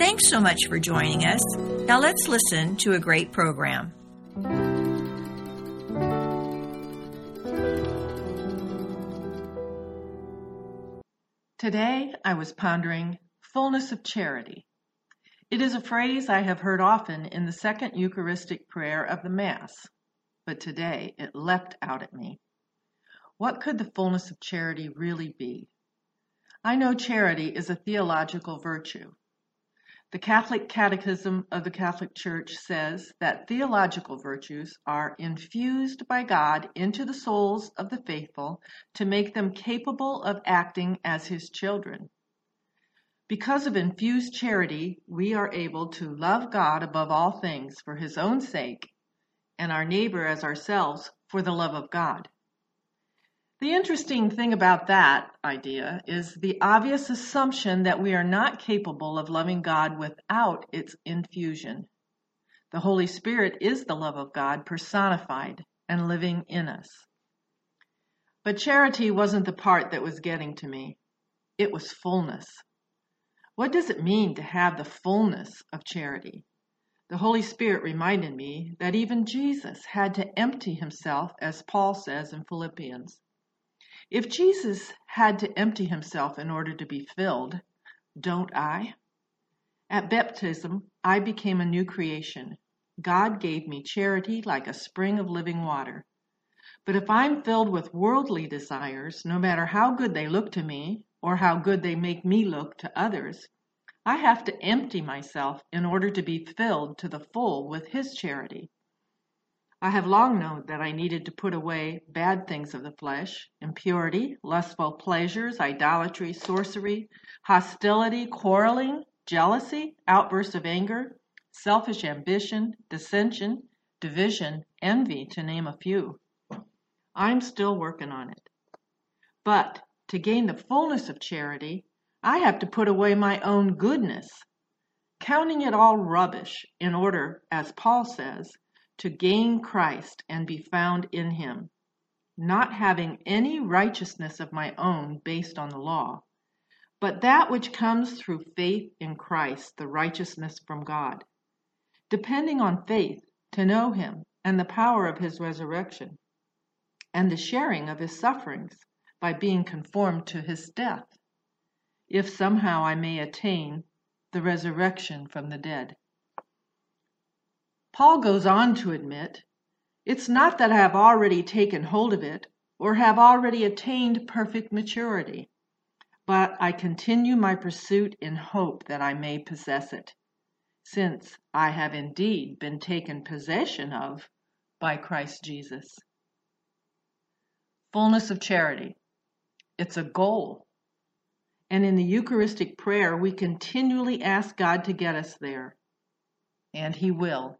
Thanks so much for joining us. Now let's listen to a great program. Today I was pondering fullness of charity. It is a phrase I have heard often in the second Eucharistic prayer of the Mass but today it leapt out at me. What could the fullness of charity really be? I know charity is a theological virtue. The Catholic Catechism of the Catholic Church says that theological virtues are infused by God into the souls of the faithful to make them capable of acting as His children. Because of infused charity, we are able to love God above all things for His own sake and our neighbor as ourselves for the love of God. The interesting thing about that idea is the obvious assumption that we are not capable of loving God without its infusion. The Holy Spirit is the love of God personified and living in us. But charity wasn't the part that was getting to me. It was fullness. What does it mean to have the fullness of charity? The Holy Spirit reminded me that even Jesus had to empty himself, as Paul says in Philippians. If Jesus had to empty himself in order to be filled, don't I? At baptism, I became a new creation. God gave me charity like a spring of living water. But if I'm filled with worldly desires, no matter how good they look to me or how good they make me look to others, I have to empty myself in order to be filled to the full with His charity. I have long known that I needed to put away bad things of the flesh, impurity, lustful pleasures, idolatry, sorcery, hostility, quarreling, jealousy, outbursts of anger, selfish ambition, dissension, division, envy, to name a few. I'm still working on it. But to gain the fullness of charity, I have to put away my own goodness, counting it all rubbish in order, as Paul says, to gain Christ and be found in him, not having any righteousness of my own based on the law, but that which comes through faith in Christ, the righteousness from God, depending on faith to know him and the power of his resurrection, and the sharing of his sufferings by being conformed to his death if somehow I may attain the resurrection from the dead. Paul goes on to admit, it's not that I have already taken hold of it or have already attained perfect maturity, but I continue my pursuit in hope that I may possess it, since I have indeed been taken possession of by Christ Jesus. Fullness of charity. It's a goal and in the Eucharistic prayer, we continually ask God to get us there. And He will.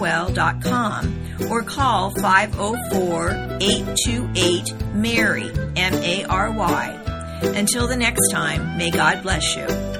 AOL.com or call 504 828 MARY. Until the next time, may God bless you.